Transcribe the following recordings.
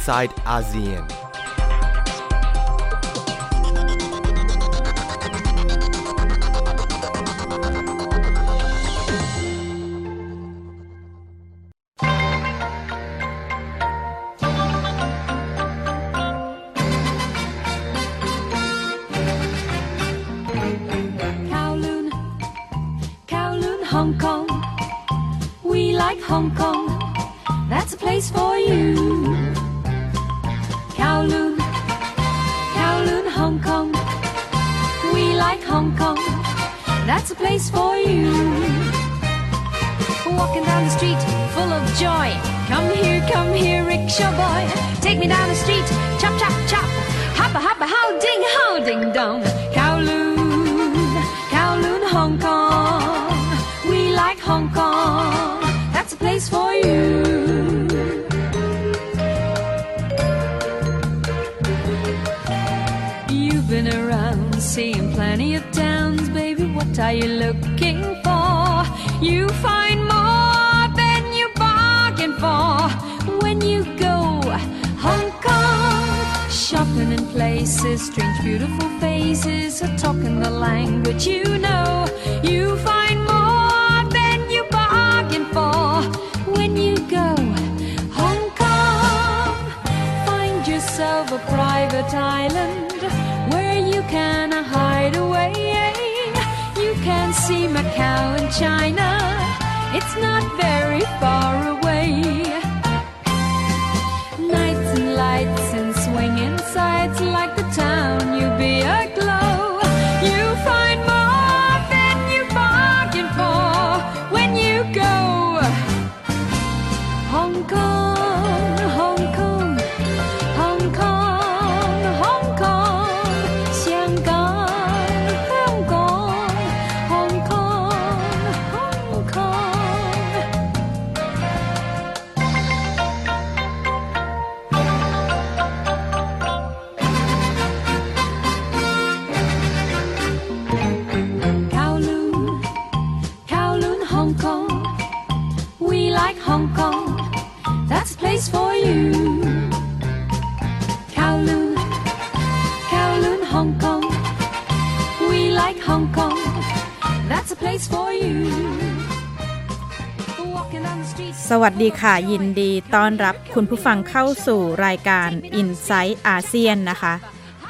inside ASEAN. Kowloon, Kowloon, Hong Kong. We like Hong Kong. That's a place for you. Place for you. Walking down the street full of joy. Come here, come here, rickshaw boy. Take me down the street, chop, chop, chop. Hoppa, hoppa, how ding, how ding dong. Kowloon, Kowloon, Hong Kong. We like Hong Kong. That's a place for you. You've been around seeing plenty of are you looking for? You find more than you bargain for when you go Hong Kong. Shopping in places, strange, beautiful faces are talking the language you know. You find more than you bargain for when you go Hong Kong. Find yourself a private island It's not very far away. Like Hong Kong. That's a place for you. Kowloon, Kowloon, Hong Kong. We like Hong Kong. That's a place for you. สวัสดีค่ะ ยินดีต้อนรับคุณผู้ฟังเข้าสู่รายการ i n s i ซต์อาเซียนนะคะ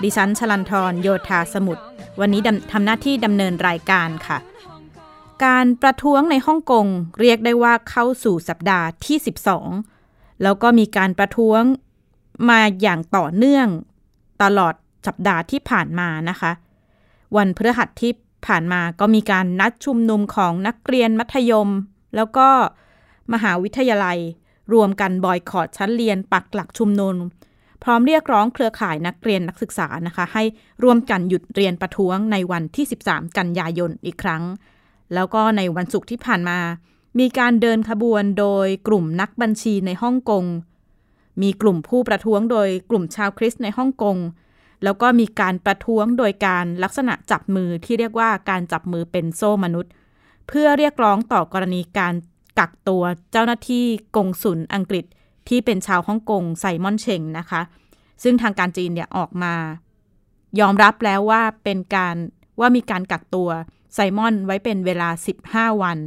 ดิฉันชลันทรโยธาสมุทรวันนี้ทำหน้าที่ดำเนินรายการค่ะ การประท้วงในฮ่องกงเรียกได้ว่าเข้าสู่สัปดาห์ที่ 12 แล้วก็มีการประท้วงมาอย่างต่อเนื่องตลอดสัปดาห์ที่ผ่านมานะคะ วันพฤหัสที่ผ่านมาก็มีการนัดชุมนุมของนักเรียนมัธยม แล้วก็มหาวิทยาลัย รวมกันบอยคอรดชั้นเรียนปักหลักชุมนุม พร้อมเรียกร้องเครือข่ายนักเรียนนักศึกษานะคะ ให้ร่วมกันหยุดเรียนประท้วงในวันที่ 13 กันยายนอีกครั้ง แล้วก็ในวันศุกร์ที่ผ่านมา มีการเดินขบวนโดยกลุ่มนักบัญชีในฮ่องกง มีกลุ่มผู้ประท้วงโดยกลุ่มชาวคริสต์ในฮ่องกง แล้วก็มีการประท้วงโดยการลักษณะจับมือที่เรียกว่าการจับมือเป็นโซ่มนุษย์ เพื่อเรียกร้องต่อกรณีการกักตัวเจ้าหน้าที่กงสุลอังกฤษที่เป็นชาวฮ่องกงไซมอนเชงนะคะ ซึ่งทางการจีนเนี่ยออกมา ยอมรับแล้วว่าเป็นการว่ามีการกักตัว ไซมอนไว้เป็นเวลา 15 วัน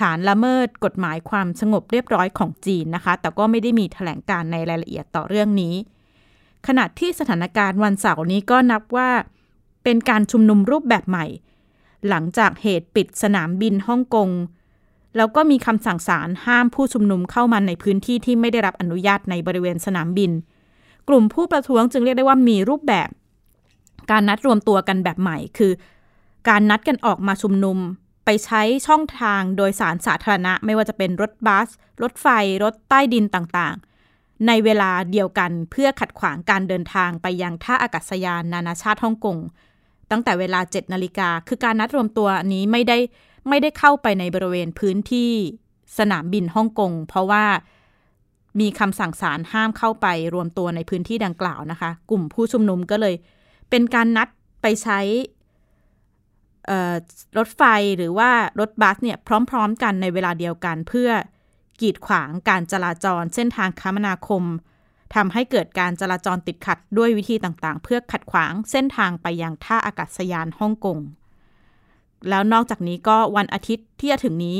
ฐานละเมิดกฎหมายความสงบเรียบร้อยของจีนนะคะ แต่ก็ไม่ได้มีแถลงการในรายละเอียดต่อเรื่องนี้ ขณะที่สถานการณ์วันเสาร์นี้ก็นับว่า เป็นการชุมนุมรูปแบบใหม่ หลังจากเหตุปิดสนามบินฮ่องกงแล้วก็มีคำสั่งศาลห้ามผู้ชุมนุมเข้ามาในพื้นที่ที่ไม่ได้รับอนุญาตในบริเวณสนามบิน กลุ่มผู้ประท้วงจึงเรียกได้ว่ามีรูปแบบ การนัดรวมตัวกันแบบใหม่ คือ การนัดกันออกมาชุมนุม ไปใช้ช่องทางโดยสารสาธารณะ ไม่ว่าจะเป็นรถบัส รถไฟ รถใต้ดินต่างๆ ในเวลาเดียวกันเพื่อขัดขวางการเดินทางไปยังท่าอากาศยานนานาชาติฮ่องกงตั้งแต่เวลา 7 นาฬิกา คือการนัดรวมตัวนี้ไม่ได้ไม่ได้เข้าไปในบริเวณพื้นที่สนามบินฮ่องกง เพราะว่ามีคำสั่งศาลห้ามเข้าไปรวมตัวในพื้นที่ดังกล่าวนะคะ กลุ่มผู้ชุมนุมก็เลย เป็นการนัดไปใช้ รถไฟหรือว่ารถบัสเนี่ยพร้อมๆ กันในเวลาเดียวกันเพื่อกีดขวางการจราจรเส้นทางคมนาคมทำให้เกิดการจราจรติดขัดด้วยวิธีต่างๆ เพื่อขัดขวางเส้นทางไปยังท่าอากาศยานฮ่องกง แล้วนอกจากนี้ก็วันอาทิตย์ที่จะถึงนี้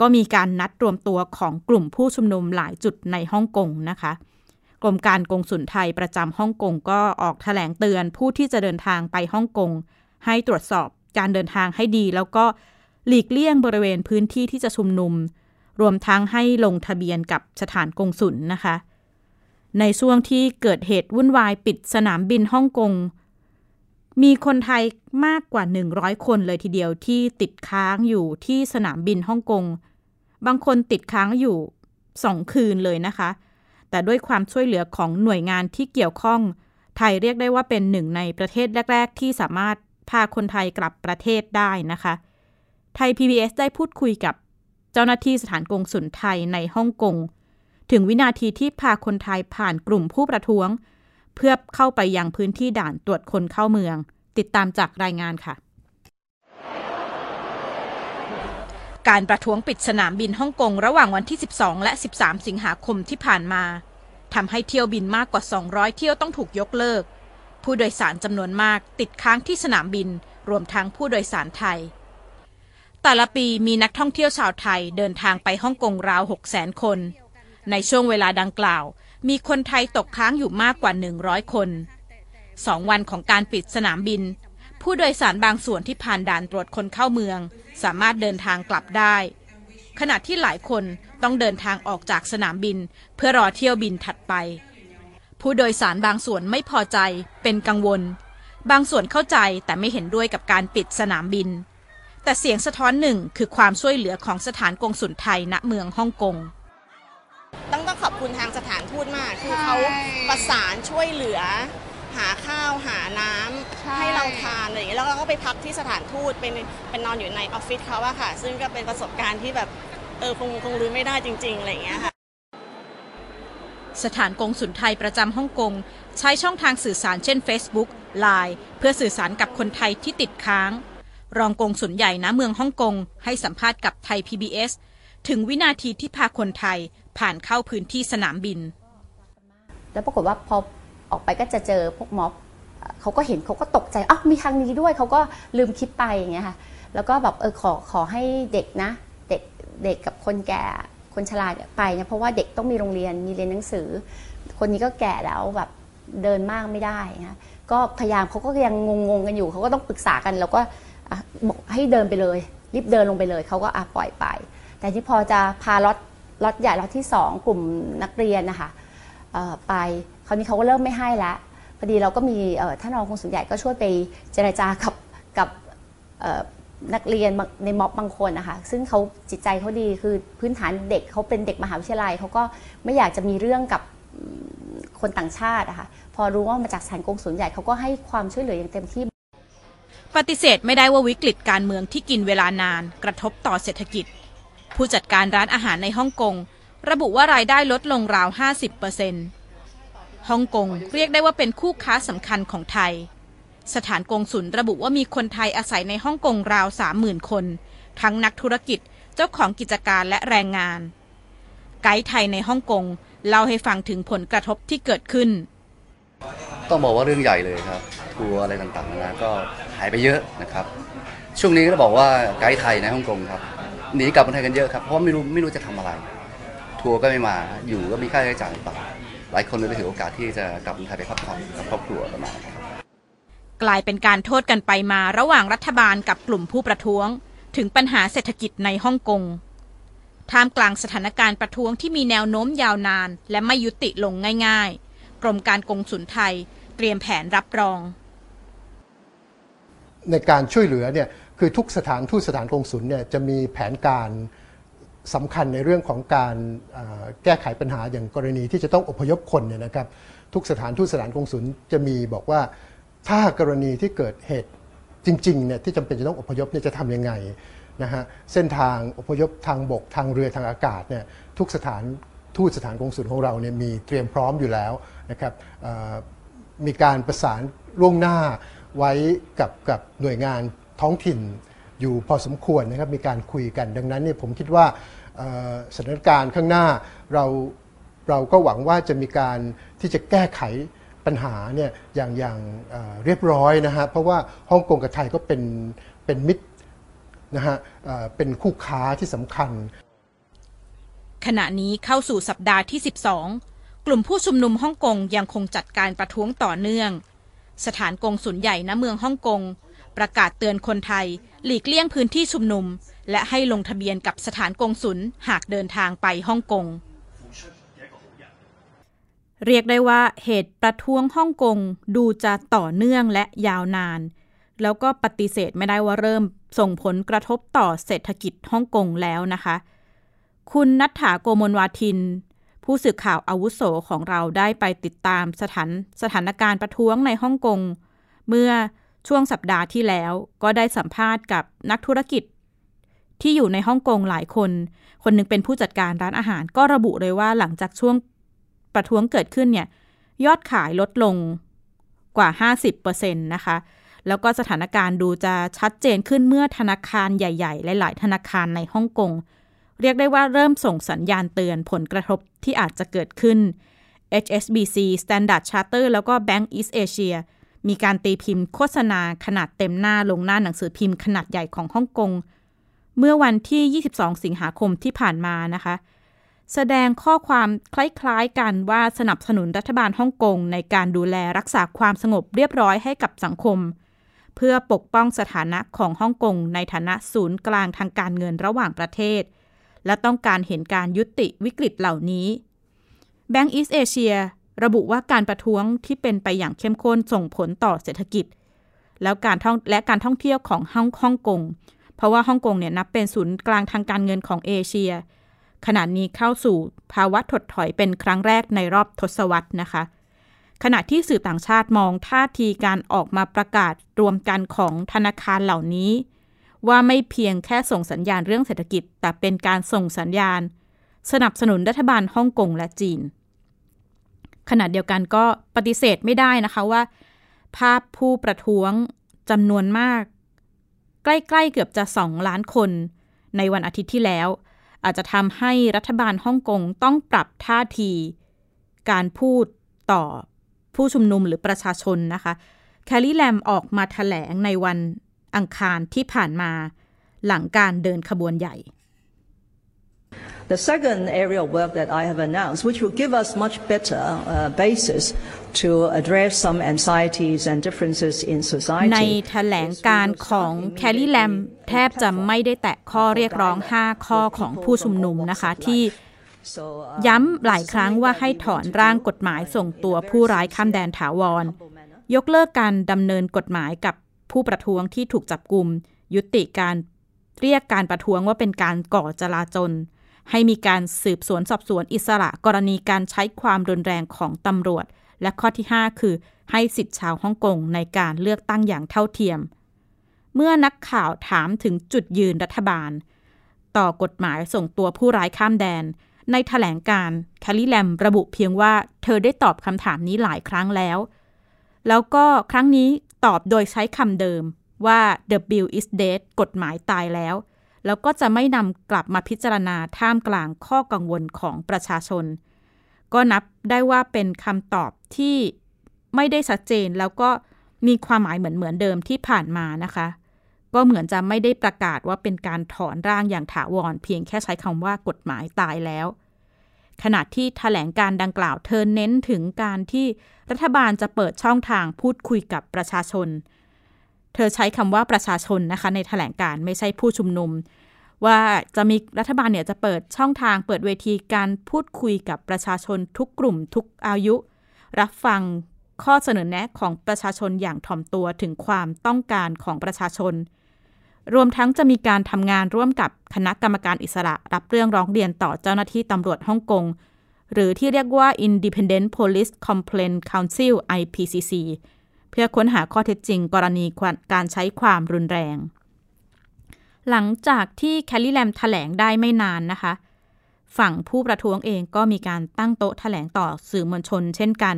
ก็มีการนัดรวมตัวของกลุ่มผู้ชุมนุมหลายจุดในฮ่องกงนะคะ กรมการกงสุลไทยประจำฮ่องกงก็ออกแถลงเตือนผู้ที่จะเดินทางไปฮ่องกงให้ตรวจสอบ การเดินทางให้ดี แล้วก็หลีกเลี่ยงบริเวณพื้นที่ที่จะชุมนุม รวมทั้งให้ลงทะเบียนกับสถานกงสุลนะคะ ในช่วงที่เกิดเหตุวุ่นวายปิดสนามบินฮ่องกงมีคนไทยมากกว่า 100 คนเลยทีเดียวที่ติดค้างอยู่ที่สนามบินฮ่องกง บางคนติดค้างอยู่สองคืนเลยนะคะ แต่ด้วยความช่วยเหลือของหน่วยงานที่เกี่ยวข้อง ไทยเรียกได้ว่าเป็นหนึ่งในประเทศแรก ๆ ที่สามารถ พาคนไทยกลับประเทศได้นะคะ ไทย PBS ได้พูดคุยกับเจ้าหน้าที่สถานกงสุลไทยในฮ่องกง ถึงวินาทีที่พาคนไทยผ่านกลุ่มผู้ประท้วง เพื่อเข้าไปยังพื้นที่ด่านตรวจคนเข้าเมือง ติดตามจากรายงานค่ะการประท้วงปิดสนามบินฮ่องกงระหว่างวันที่ 12 และ 13 สิงหาคมที่ผ่านมาทำให้เที่ยวบินมากกว่า 200 เที่ยวต้องถูกยกเลิก ผู้โดยสารจำนวนมากติดค้างที่สนามบิน รวมทั้งผู้โดยสารไทย แต่ละปีมีนักท่องเที่ยวชาวไทยเดินทางไปฮ่องกงราว6 0 0 0 0คน ในช่วงเวลาดังกล่าว มีคนไทยตกค้างอยู่มากกว่า 100 คนสองวันของการปิดสนามบิน ผู้โดยสารบางส่วนที่ผ่านด่านตรวจคนเข้าเมือง สามารถเดินทางกลับได้ ขณะที่หลายคนต้องเดินทางออกจากสนามบิน เพื่อรอเที่ยวบินถัดไป ผู้โดยสารบางส่วนไม่พอใจเป็นกังวล บางส่วนเข้าใจแต่ไม่เห็นด้วยกับการปิดสนามบิน แต่เสียงสะท้อนหนึ่งคือความช่วยเหลือของสถานกงสุลไทยณเมืองฮ่องกงต้องต้องขอบคุณทางสถานทูตมาก คือใช่เขาประสานช่วยเหลือ หาข้าวหาน้ำใช่ให้เราทานอะไรอย่างเงี้ยแล้วเราก็ไปพักที่สถานทูตเป็นเป็นนอนอยู่ในออฟฟิศเขาอะค่ะ ซึ่งก็เป็นประสบการณ์ที่แบบเออคงคงลืมไม่ได้จริงๆอะไรอย่างเงี้ยค่ะ สถานกงสุลไทยประจำฮ่องกง ใช้ช่องทางสื่อสารเช่น Facebook Line เพื่อสื่อสารกับคนไทยที่ติดค้าง รองกงสุลใหญ่ณเมืองฮ่องกง ให้สัมภาษณ์กับไทย PBS ถึงวินาทีที่พาคนไทยผ่านเข้าพื้นที่สนามบิน แล้วปรากฏว่าพอออกไปก็จะเจอพวกม็อบเขาก็เห็นเขาก็ตกใจอ้าวมีทางนี้ด้วยเขาก็ลืมคิดไปอย่างเงี้ยค่ะแล้วก็แบบเออขอขอให้เด็กนะ เด็กเด็กกับคนแก่ คนชราเนี่ยไปเนี่ยเพราะว่าเด็กต้องมีโรงเรียนมีเรียนหนังสือ คนนี้ก็แก่แล้วแบบเดินมากไม่ได้นะก็พยายามเขาก็ยังงงๆกันอยู่เขาก็ต้องปรึกษากัน แล้วก็บอกให้เดินไปเลย รีบเดินลงไปเลยเขาก็อะปล่อยไป แต่ที่พอจะพาล็อตล็อตใหญ่ล็อตที่สองกลุ่มนักเรียนนะคะไปคราวนี้เขาก็เริ่มไม่ให้ล้วพอดีเราก็มีท่านรองคงสุนใหญ่ก็ช่วยไปเจรจากับกับ นักเรียนในม็อบบางคนนะคะซึ่งเขาจิตใจเขาดีคือพื้นฐานเด็กเขาเป็นเด็กมหาวิทยาลัยเขาก็ไม่อยากจะมีเรื่องกับคนต่างชาติอะคะพอรู้ว่ามาจากสถานกงสุลใหญ่เขาก็ให้ความช่วยเหลืออย่างเต็มที่ ปฏิเสธไม่ได้ว่าวิกฤตการเมืองที่กินเวลานานกระทบต่อเศรษฐกิจ ผู้จัดการร้านอาหารในฮ่องกง ระบุว่ารายได้ลดลงราว 50%ฮ่องกงเรียกได้ว่าเป็นคู่ค้าสำคัญของไทย สถานกงสุลระบุว่ามีคนไทยอาศัยในฮ่องกงราว30,000คน ทั้งนักธุรกิจเจ้าของกิจการและแรงงาน ไกด์ไทยในฮ่องกงเล่าให้ฟังถึงผลกระทบที่เกิดขึ้น ต้องบอกว่าเรื่องใหญ่เลยครับทัวร์อะไรต่างๆนานาก็หายไปเยอะนะครับ ช่วงนี้ก็บอกว่าไกด์ไทยในฮ่องกงครับหนีกลับมาไทยกันเยอะครับเพราะไม่รู้ไม่รู้จะทำอะไร ทัวร์ก็ไม่มาอยู่ก็มีค่าใช้จ่ายต่างหลายคนเลยถือโอกาสที่จะกลับมาไทยไปพักผ่อนกับครอบครัวประมาณนี้ครับ กลายเป็นการโทษกันไปมาระหว่างรัฐบาลกับกลุ่มผู้ประท้วง ถึงปัญหาเศรษฐกิจในฮ่องกงท่ามกลางสถานการณ์ประท้วงที่มีแนวโน้มยาวนาน และไม่ยุติลงง่ายๆ กรมการกงสุลไทย เตรียมแผนรับรอง ในการช่วยเหลือเนี่ยคือทุกสถานทูตสถานกงสุลเนี่ยจะมีแผนการสำคัญในเรื่องของการแก้ไขปัญหาอย่างกรณีที่จะต้องอพยพคนเนี่ยนะครับ ทุกสถานทูตสถานกงสุลจะมีบอกว่า ถ้ากรณีที่เกิดเหตุจริงๆเนี่ยที่จำเป็นจะต้องอพยพเนี่ยจะทำยังไงนะฮะเส้นทางอพยพทางบกทางเรือทางอากาศเนี่ยทุกสถานทูตสถานกงสุลของเราเนี่ยมีเตรียมพร้อมอยู่แล้วนะครับมีการประสานล่วงหน้าไว้กับกับหน่วยงานท้องถิ่นอยู่พอสมควรนะครับมีการคุยกันดังนั้นเนี่ยผมคิดว่าสถานการณ์ข้างหน้าเราเราก็หวังว่าจะมีการที่จะแก้ไข ปัญหาเนี่ยอย่างอย่างเรียบร้อยนะฮะเพราะว่าฮ่องกงกับไทยก็เป็นเป็นมิตรนะฮะเอ่อเป็นคู่ค้าที่สำคัญ ขณะนี้เข้าสู่สัปดาห์ที่ 12 กลุ่มผู้ชุมนุมฮ่องกงยังคงจัดการประท้วงต่อเนื่อง สถานกงสุลใหญ่ณเมืองฮ่องกง ประกาศเตือนคนไทย หลีกเลี่ยงพื้นที่ชุมนุม และให้ลงทะเบียนกับสถานกงสุลหากเดินทางไปฮ่องกง เรียกได้ว่าเหตุประท้วงฮ่องกงดูจะต่อเนื่องและยาวนาน แล้วก็ปฏิเสธไม่ได้ว่าเริ่มส่งผลกระทบต่อเศรษฐกิจฮ่องกงแล้วนะคะ คุณนัทธาโกมลวาทิน ผู้สื่อข่าวอาวุโสของเราได้ไปติดตามสถานสถานการณ์ประท้วงในฮ่องกงเมื่อช่วงสัปดาห์ที่แล้วก็ได้สัมภาษณ์กับนักธุรกิจ ที่อยู่ในฮ่องกงหลายคน คนหนึงเป็นผู้จัดการร้านอาหารก็ระบุเลยว่าหลังจากช่วง ประท้วงเกิดขึ้นเนี่ยยอดขายลดลงกว่า 50%นะคะ แล้วก็สถานการณ์ดูจะชัดเจนขึ้นเมื่อธนาคารใหญ่ ๆ หลาย ๆ ธนาคารในฮ่องกง เรียกได้ว่าเริ่มส่งสัญญาณเตือนผลกระทบที่อาจจะเกิดขึ้น HSBC Standard Charter แล้วก็ Bank East Asia มีการตีพิมพ์โฆษณาขนาดเต็มหน้าลงหน้าหนังสือพิมพ์ขนาดใหญ่ของฮ่องกง เมื่อวันที่ 22 สิงหาคมที่ผ่านมานะคะ แสดงข้อความคล้ายๆกันว่าสนับสนุนรัฐบาลฮ่องกงในการดูแลรักษาความสงบเรียบร้อยให้กับสังคม เพื่อปกป้องสถานะของฮ่องกงในฐานะศูนย์กลางทางการเงินระหว่างประเทศ และต้องการเห็นการยุติวิกฤตเหล่านี้ Bank East Asia ระบุว่าการประท้วงที่เป็นไปอย่างเข้มข้นส่งผลต่อเศรษฐกิจ แล้วการท่องและการท่องเที่ยวของฮ่องฮ่องกงเพราะว่าฮ่องกงเนี่ยนับเป็นศูนย์กลางทางการเงินของเอเชีย ขณะนี้เข้าสู่ภาวะถดถอยเป็นครั้งแรกในรอบทศวรรษนะคะ ขณะที่สื่อต่างชาติมองท่าทีการออกมาประกาศรวมกันของธนาคารเหล่านี้ ว่าไม่เพียงแค่ส่งสัญญาณเรื่องเศรษฐกิจ แต่เป็นการส่งสัญญาณ สนับสนุนรัฐบาลฮ่องกงและจีน ขณะเดียวกันก็ปฏิเสธไม่ได้นะคะว่า ภาพผู้ประท้วงจำนวนมาก ใกล้ๆเกือบจะ 2 ล้านคน ในวันอาทิตย์ที่แล้ว อาจจะทำให้รัฐบาลฮ่องกงต้องปรับท่าที การพูดต่อผู้ชุมนุมหรือประชาชนนะคะ แคลรี่แลมออกมาถแถลงในวันอังคารที่ผ่านมาหลังการเดินขบวนใหญ่ The second area of work that I have announced, which will give us much better uh, basis to address some anxieties and differences in society. ในแถลงการของแคลรี่แลมแทบจะไม่ได้แตะข้อเรียกร้อง 5 ข้อของผู้ชุมนุมนะคะที่ย้ำหลายครั้งว่าให้ถอนร่างกฎหมายส่งตัวผู้ร้ายข้ามแดนถาวร ยกเลิกการดำเนินกฎหมายกับผู้ประท้วงที่ถูกจับกลุ่มยุติการเรียกการประท้วงว่าเป็นการก่อจลาจล ให้มีการสืบสวนสอบสวนอิสระกรณีการใช้ความรุนแรงของตำรวจ และข้อที่ 5 คือ ให้สิทธิชาวฮ่องกงในการเลือกตั้งอย่างเท่าเทียม เมื่อนักข่าวถามถึงจุดยืนรัฐบาล ต่อกฎหมายส่งตัวผู้ร้ายข้ามแดน ในถแถลงการแคลรี่แลมระบุเพียงว่าเธอได้ตอบคำถามนี้หลายครั้งแล้ว แล้วก็ครั้งนี้ตอบโดยใช้คำเดิมว่า the bill is dead กฎหมายตายแล้ว แล้วก็จะไม่นำกลับมาพิจารณาท่ามกลางข้อกังวลของประชาชน ก็นับได้ว่าเป็นคำตอบที่ไม่ได้ชัดเจนแล้วก็มีความหมายเหมือนเหมือนเดิมที่ผ่านมานะคะ ก็เหมือนจะไม่ได้ประกาศว่าเป็นการถอนร่างอย่างถาวร เพียงแค่ใช้คำว่ากฎหมายตายแล้ว ขณะที่แถลงการดังกล่าวเธอเน้นถึงการที่รัฐบาลจะเปิดช่องทางพูดคุยกับประชาชน เธอใช้คำว่าประชาชนนะคะในแถลงการไม่ใช่ผู้ชุมนุม ว่าจะมีรัฐบาลเนี่ยจะเปิดช่องทางเปิดเวทีการพูดคุยกับประชาชนทุกกลุ่มทุกอายุ รับฟังข้อเสนอแนะของประชาชนอย่างถ่อมตัวถึงความต้องการของประชาชน รวมทั้งจะมีการทำงานร่วมกับคณะกรรมการอิสระรับเรื่องร้องเรียนต่อเจ้าหน้าที่ตำรวจฮ่องกง หรือที่เรียกว่า Independent Police Complaint Council IPCC พื่อค้นหาข้อเท็จจริง กรณีการใช้ความรุนแรง หลังจากที่แคลรี่แลมแถลงได้ไม่นานนะคะ ฝั่งผู้ประท้วงเองก็มีการตั้งโต๊ะแถลงต่อสื่อมวลชนเช่นกัน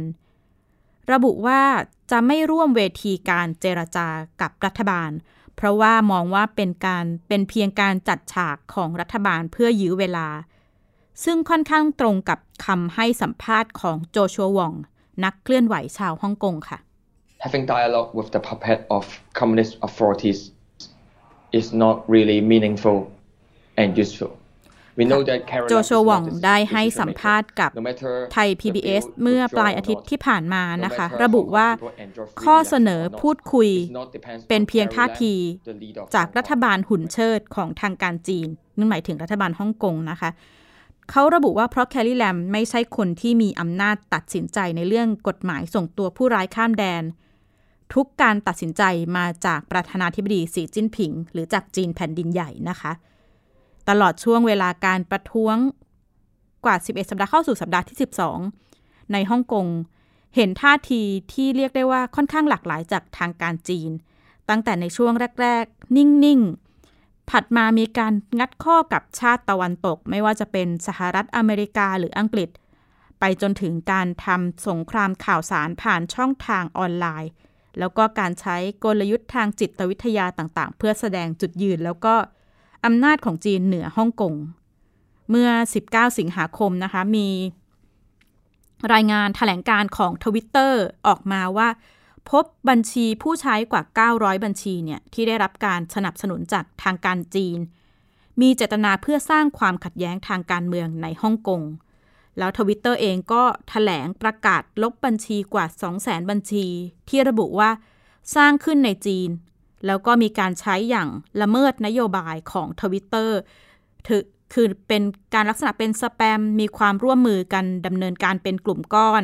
ระบุว่าจะไม่ร่วมเวทีการเจรจากับรัฐบาล เพราะว่ามองว่าเป็นการเป็นเพียงการจัดฉากของรัฐบาลเพื่อยื้อเวลา ซึ่งค่อนข้างตรงกับคำให้สัมภาษณ์ของโจชัววองนักเคลื่อนไหวชาวฮ่องกงค่ะ having dialogue with the puppet of communist authorities is not really meaningful and useful. We know that โจ Caroline ชัว is วอง not a ได้ให้ decision สัม maker. ภาษณ์กับ No matter ไทย the PBS bill เมื่อ withdrawn ปลาย or อาทิตย์ not. ที่ผ่านมา No นะคะ matter ระบุ how ว่า people enjoy free ข้อ election เสนอ or not, พูดคุย it's not depends เป็น on เพียงท่า Caroline, ที the leader of จาก Hong รั Kong. ฐบาลหุ่นเชิดของทางการจีน นั่นหมายถึงรัฐบาลฮ่องกงนะคะเขาระบุว่าเพราะแคลรี่แลมไม่ใช่คนที่มีอำนาจตัดสินใจในเรื่องกฎหมายส่งตัวผู้ร้ายข้ามแดน ทุกการตัดสินใจมาจากประธานาธิบดีสีจิ้นผิง หรือจากจีนแผ่นดินใหญ่นะคะ ตลอดช่วงเวลาการประท้วงกว่า 11 สัปดาห์เข้าสู่สัปดาห์ที่ 12 ในฮ่องกงเห็นท่าทีที่เรียกได้ว่าค่อนข้างหลากหลายจากทางการจีน ตั้งแต่ในช่วงแรก ๆ นิ่ง ๆ ผัดมามีการงัดข้อกับชาติตะวันตก ไม่ว่าจะเป็นสหรัฐอเมริกาหรืออังกฤษ ไปจนถึงการทำสงครามข่าวสารผ่านช่องทางออนไลน์ แล้วก็การใช้กลยุทธ์ทางจิตวิทยาต่างๆ เพื่อแสดงจุดยืนแล้วก็อำนาจของจีนเหนือฮ่องกง เมื่อ 19 สิงหาคมนะคะ มีรายงานถแถลงการของทวิตเตอร์ออกมาว่า พบบัญชีผู้ใช้กว่า 900 บัญชีเนี่ยที่ได้รับการสนับสนุนจากทางการจีน มีเจตนาเพื่อสร้างความขัดแย้งทางการเมืองในฮ่องกง แล้วทวิตเตอร์เองก็แถลงประกาศลบบัญชีกว่า 200,000 บัญชี ที่ระบุว่าสร้างขึ้นในจีน แล้วก็มีการใช้อย่างละเมิดนโยบายของทวิตเตอร์คือเป็นการลักษณะเป็นสแปม มีความร่วมมือกันดำเนินการเป็นกลุ่มก้อน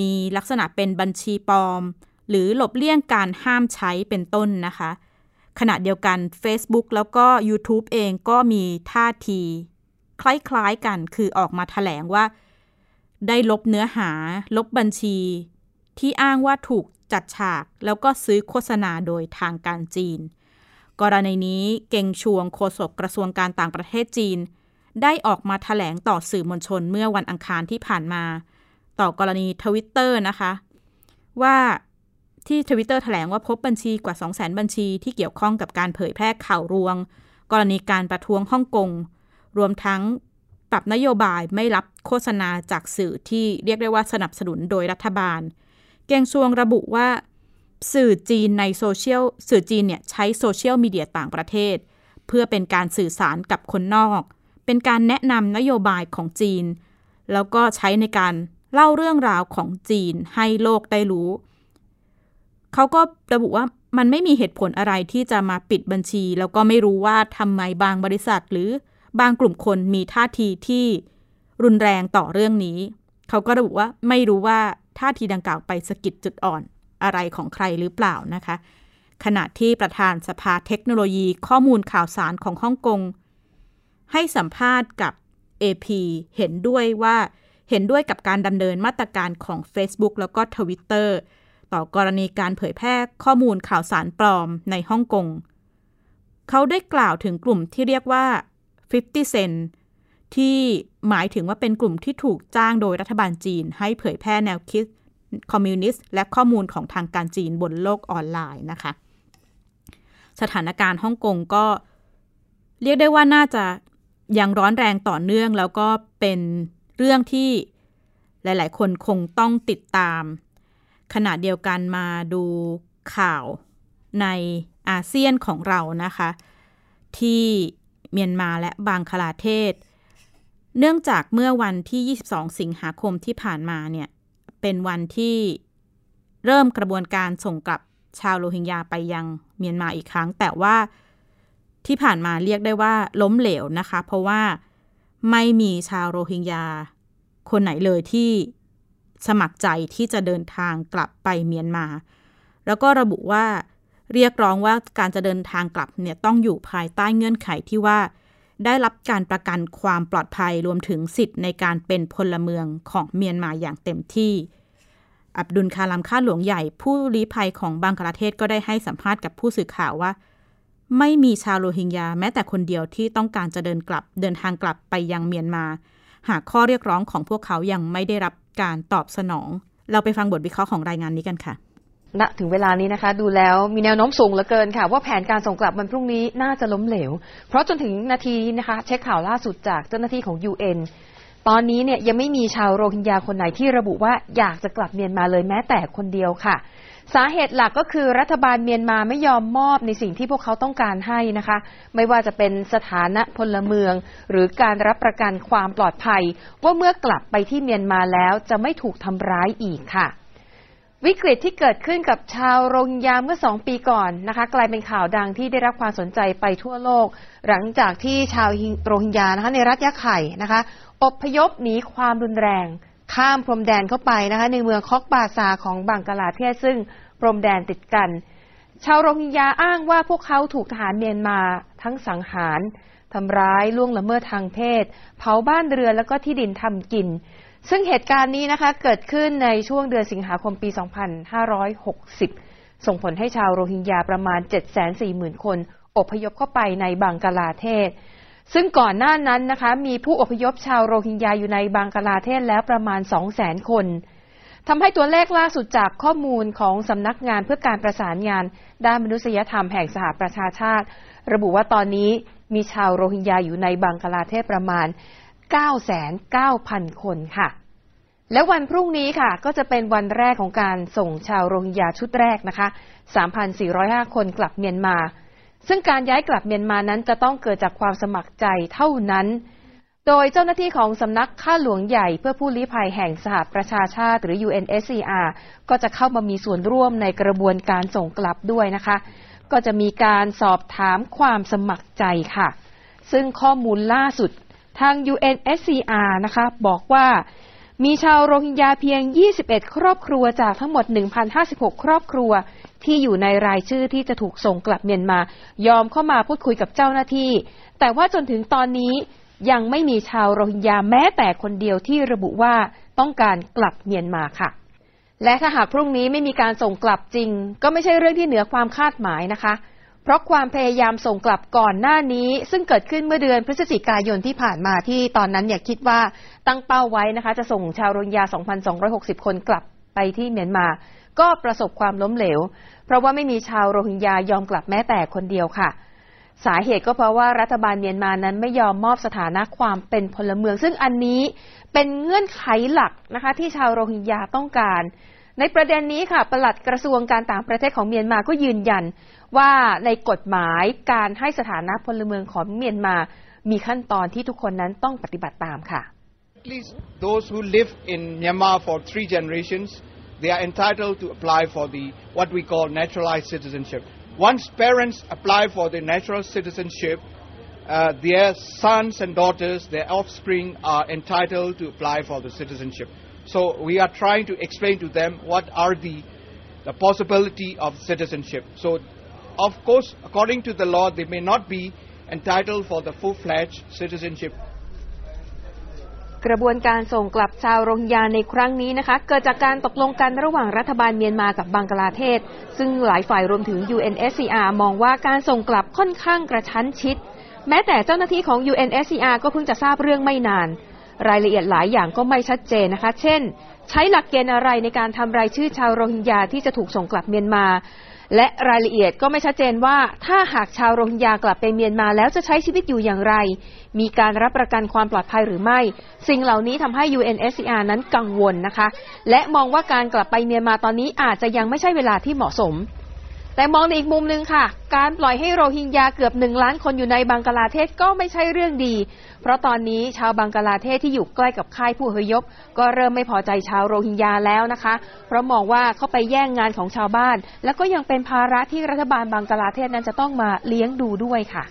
มีลักษณะเป็นบัญชีปลอม หรือหลบเลี่ยงการห้ามใช้เป็นต้นนะคะ ขณะเดียวกัน Facebook แล้วก็ YouTube เองก็มีท่าที คล้ายๆกันคือออกมาถแถลงว่า ได้ลบเนื้อหา ลบบัญชี ที่อ้างว่าถูกจัดฉาก แล้วก็ซื้อโฆษณาโดยทางการจีน กรณีนี้เก่งชวงโฆษกกระทรวงการต่างประเทศจีน ได้ออกมาแถลงต่อสื่อมวลชนเมื่อวันอังคารที่ผ่านมา ต่อกรณีทวิตเตอร์นะคะ ว่าที่ทวิตเตอร์แถลงว่าพบบัญชีกว่า 200,000 บัญชีที่เกี่ยวข้องกับการเผยแพร่ข่าวลวง กรณีการประท้วงฮ่องกง รวมทั้งปรับนโยบายไม่รับโฆษณาจากสื่อที่เรียกได้ว่าสนับสนุนโดยรัฐบาล เกิ่งซวงระบุว่า สื่อจีนในโซเชียลสื่อจีนเนี่ยใช้โซเชียลมีเดียต่างประเทศ เพื่อเป็นการสื่อสารกับคนนอก เป็นการแนะนำนโยบายของจีน แล้วก็ใช้ในการเล่าเรื่องราวของจีนให้โลกได้รู้ เขาก็ระบุว่ามันไม่มีเหตุผลอะไรที่จะมาปิดบัญชี แล้วก็ไม่รู้ว่าทำไมบางบริษัทหรือ บางกลุ่มคนมีท่าทีที่รุนแรงต่อเรื่องนี้ เขาก็ระบุว่าไม่รู้ว่าท่าทีดังกล่าวไปสะกิดจุดอ่อนอะไรของใครหรือเปล่านะคะ ขณะที่ประธานสภาเทคโนโลยีข้อมูลข่าวสารของฮ่องกง ให้สัมภาษณ์กับ AP เห็นด้วยว่าเห็นด้วยกับการดำเนินมาตรการของ Facebook แล้วก็ Twitter ต่อกรณีการเผยแพร่ข้อมูลข่าวสารปลอมในฮ่องกง เขาได้กล่าวถึงกลุ่มที่เรียกว่า 50 Cent ที่หมายถึงว่าเป็นกลุ่มที่ถูกจ้างโดยรัฐบาลจีน ให้เผยแพร่แนวคิดคอมมิวนิสต์ และข้อมูลของทางการจีนบนโลกออนไลน์นะคะ สถานการณ์ฮ่องกงก็เรียกได้ว่าน่าจะยังร้อนแรงต่อเนื่อง แล้วก็เป็นเรื่องที่หลาย ๆ คนคงต้องติดตาม ขณะเดียวกันมาดูข่าวในอาเซียนของเรานะคะ ที่ เมียนมาและบางคลาเทศ เนื่องจากเมื่อวันที่ 22 สิงหาคมที่ผ่านมาเนี่ย เป็นวันที่เริ่มกระบวนการส่งกลับชาวโรฮิงญาไปยังเมียนมาอีกครั้ง แต่ว่าที่ผ่านมาเรียกได้ว่าล้มเหลวนะคะ เพราะว่าไม่มีชาวโรฮิงญา คนไหนเลยที่สมัครใจที่จะเดินทางกลับไปเมียนมา แล้วก็ระบุว่า เรียกร้องว่าการจะเดินทางกลับเนี่ยต้องอยู่ภายใต้เงื่อนไขที่ว่า ได้รับการประกันความปลอดภัยรวมถึงสิทธิ์ในการเป็นพลเมืองของเมียนมาอย่างเต็มที่ อับดุลคาลัมค่าหลวงใหญ่ผู้ลี้ภัยของบังกลาเทศก็ได้ให้สัมภาษณ์กับผู้สื่อข่าวว่า ไม่มีชาวโรฮิงญาแม้แต่คนเดียวที่ต้องการจะเดินกลับเดินทางกลับไปยังเมียนมา หากข้อเรียกร้องของพวกเขายังไม่ได้รับการตอบสนอง เราไปฟังบทวิเคราะห์ของรายงานนี้กันค่ะ ณถึงเวลานี้นะคะ ดูแล้วมีแนวโน้มสูงเหลือเกินค่ะ ว่าแผนการส่งกลับวันพรุ่งนี้น่าจะล้มเหลว เพราะจนถึงนาทีนี้นะคะ เช็คข่าวล่าสุดจากเจ้าหน้าที่ของ UN ตอนนี้เนี่ยยังไม่มีชาวโรฮิงญาคนไหนที่ระบุว่าอยากจะกลับเมียนมาเลยแม้แต่คนเดียวค่ะ สาเหตุหลักก็คือรัฐบาลเมียนมาไม่ยอมมอบในสิ่งที่พวกเขาต้องการให้นะคะ ไม่ว่าจะเป็นสถานะพลเมือง หรือการรับประกันความปลอดภัย ว่าเมื่อกลับไปที่เมียนมาแล้วจะไม่ถูกทำร้ายอีกค่ะ วิกฤตที่เกิดขึ้นกับชาวโรฮิงญาเมื่อสองปีก่อนนะคะกลายเป็นข่าวดังที่ได้รับความสนใจไปทั่วโลก หลังจากที่ชาวโรฮิงญานะคะในรัฐยะไข่นะคะอพยพหนีความรุนแรง ข้ามพรมแดนเข้าไปนะคะในเมืองคอกบาซาของบังกลาเทศซึ่งพรมแดนติดกัน ชาวโรฮิงญาอ้างว่าพวกเขาถูกทหารเมียนมาทั้งสังหารทำร้ายล่วงละเมิดทางเพศ เผาบ้านเรือนแล้วก็ที่ดินทำกิน ซึ่งเหตุการณ์นี้นะคะเกิดขึ้นในช่วงเดือนสิงหาคมปี 2560 ส่งผลให้ชาวโรฮิงญาประมาณ 740,000 คนอพยพเข้าไปในบังกลาเทศ ซึ่งก่อนหน้านั้นนะคะมีผู้อพยพชาวโรฮิงญาอยู่ในบังกลาเทศแล้วประมาณ 200,000 คนทำให้ตัวเลขล่าสุดจากข้อมูลของสำนักงานเพื่อการประสานงานด้านมนุษยธรรมแห่งสหประชาชาติ ระบุว่าตอนนี้มีชาวโรฮิงญาอยู่ในบังกลาเทศประมาณ 9,900 คนค่ะ และวันพรุ่งนี้ค่ะ ก็จะเป็นวันแรกของการส่งชาวโรฮิงญาชุดแรกนะคะ 3,405 คนกลับเมียนมา ซึ่งการย้ายกลับเมียนมานั้นจะต้องเกิดจากความสมัครใจเท่านั้น โดยเจ้าหน้าที่ของสำนักข้าหลวงใหญ่เพื่อผู้ลี้ภัยแห่งสหประชาชาติหรือ UNSCR ก็จะเข้ามามีส่วนร่วมในกระบวนการส่งกลับด้วยนะคะ ก็จะมีการสอบถามความสมัครใจค่ะซึ่งข้อมูลล่าสุด ทาง UNSCR นะคะบอกว่ามีชาวโรฮิงญาเพียง 21 ครอบครัวจากทั้งหมด 1,056 ครอบครัว ที่อยู่ในรายชื่อที่จะถูกส่งกลับเมียนมา ยอมเข้ามาพูดคุยกับเจ้าหน้าที่ แต่ว่าจนถึงตอนนี้ยังไม่มีชาวโรฮิงญาแม้แต่คนเดียวที่ระบุว่าต้องการกลับเมียนมาค่ะ และถ้าหากพรุ่งนี้ไม่มีการส่งกลับจริง ก็ไม่ใช่เรื่องที่เหนือความคาดหมายนะคะ เพราะความพยายามส่งกลับก่อนหน้านี้ ซึ่งเกิดขึ้นเมื่อเดือนพฤศจิกายนที่ผ่านมาที่ตอนนั้นเนี่ยคิดว่าตั้งเป้าไว้นะคะ จะส่งชาวโรฮิงญา 2,260 คนกลับไปที่เมียนมา ก็ประสบความล้มเหลว เพราะว่าไม่มีชาวโรฮิงญายอมกลับแม้แต่คนเดียวค่ะ สาเหตุก็เพราะว่ารัฐบาลเมียนมานั้นไม่ยอมมอบสถานะความเป็นพลเมือง ซึ่งอันนี้เป็นเงื่อนไขหลักนะคะ ที่ชาวโรฮิงญาต้องการ ในประเด็นนี้ค่ะปลัดกระทรวงการต่างประเทศของเมียนมาก็ยืนยัน ว่าในกฎหมายการให้สถานะพลเมืองของเมียนมา มีขั้นตอนที่ทุกคนนั้นต้องปฏิบัติตามค่ะ At least those who live in Myanmar for three generations, they are entitled to apply for the what we call naturalized citizenship. Once parents apply for the natural citizenship, uh, their sons and daughters, their offspring, are entitled to apply for the citizenship. So we are trying to explain to them what are the the possibility of citizenship. So, of course, according to the law, they may not be entitled for the full-fledged citizenship กระบวนการส่งกลับชาวโรฮิงญาในครั้งนี้นะคะเกิดจากการตกลงกันระหว่างรัฐบาลเมียนมากับบังกลาเทศ ซึ่งหลายฝ่ายรวมถึง UNSCR มองว่าการส่งกลับค่อนข้างกระชั้นชิด แม้แต่เจ้าหน้าที่ของ UNSCR ก็เพิ่งจะทราบเรื่องไม่นาน รายละเอียดหลายอย่างก็ไม่ชัดเจนนะคะ เช่น ใช้หลักเกณฑ์อะไรในการทำรายชื่อชาวโรฮิงญาที่จะถูกส่งกลับเมียนมา และรายละเอียดก็ไม่ชัดเจนว่าถ้าหากชาวโรฮิงญากลับไปเมียนมาแล้วจะใช้ชีวิตอยู่อย่างไร มีการรับประกันความปลอดภัยหรือไม่ สิ่งเหล่านี้ทำให้ UNSCR นั้นกังวลนะคะ และมองว่าการกลับไปเมียนมาตอนนี้อาจจะยังไม่ใช่เวลาที่เหมาะสม แต่มองในอีกมุมหนึ่งค่ะ การปล่อยให้โรฮิงญาเกือบหนึ่งล้านคนอยู่ในบังกลาเทศก็ไม่ใช่เรื่องดี เพราะตอนนี้ชาวบังกลาเทศที่อยู่ใกล้กับค่ายผู้อพยพ ก็เริ่มไม่พอใจชาวโรฮิงญาแล้วนะคะ เพราะมองว่าเขาไปแย่งงานของชาวบ้าน แล้วก็ยังเป็นภาระที่รัฐบาลบังกลาเทศนั้นจะต้องมาเลี้ยงดูด้วยค่ะ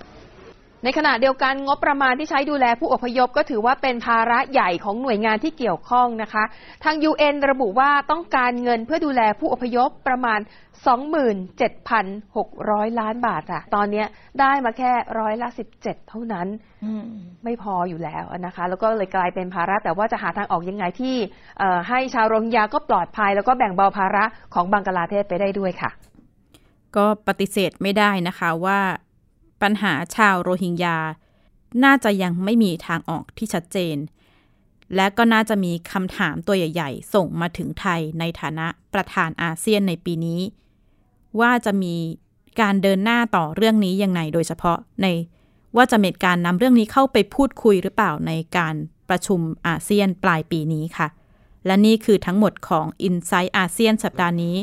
ในขณะเดียวกันงบประมาณที่ใช้ดูแลผู้อพยพก็ถือว่าเป็นภาระใหญ่ของหน่วยงานที่เกี่ยวข้องนะคะ ทาง UN ระบุว่าต้องการเงินเพื่อดูแลผู้อพยพประมาณ 27,600 ล้านบาทอะตอนนี้ได้มาแค่ร้อยละ 17 เท่านั้นไม่พออยู่แล้วนะคะ แล้วก็เลยกลายเป็นภาระ แต่ว่าจะหาทางออกยังไงที่ให้ชาวโรฮิงญาก็ปลอดภัย แล้วก็แบ่งเบาภาระของบังกลาเทศไปได้ด้วยค่ะ ก็ปฏิเสธไม่ได้นะคะว่า ปัญหาชาวโรฮิงญา น่าจะยังไม่มีทางออกที่ชัดเจน และก็น่าจะมีคำถามตัวใหญ่ ๆ ส่งมาถึงไทยในฐานะประธานอาเซียนในปีนี้ ว่าจะมีการเดินหน้าต่อเรื่องนี้ยังไงโดยเฉพาะในว่าจะมีการนำเรื่องนี้เข้าไปพูดคุยหรือเปล่าในการประชุมอาเซียนปลายปีนี้ค่ะ และนี่คือทั้งหมดของ i n s i ซต์อาเซียนสัปดาห์นี้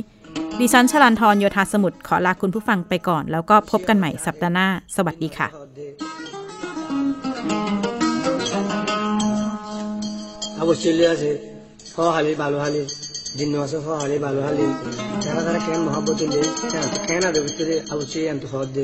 ดิฉันชลันทรโยธาสมุทรขอลาคุณผู้ฟังไปก่อน แล้วก็พบกันใหม่สัปดาห์หน้า สวัสดีค่ะ আবু চলে আছে হ হালি ভালো হালি দিন আছে হ হালি ভালো হালি যারা যারা কেন মহাব্বত দে কেন আদের ভিতরে আবু চে আন্ত হদ দে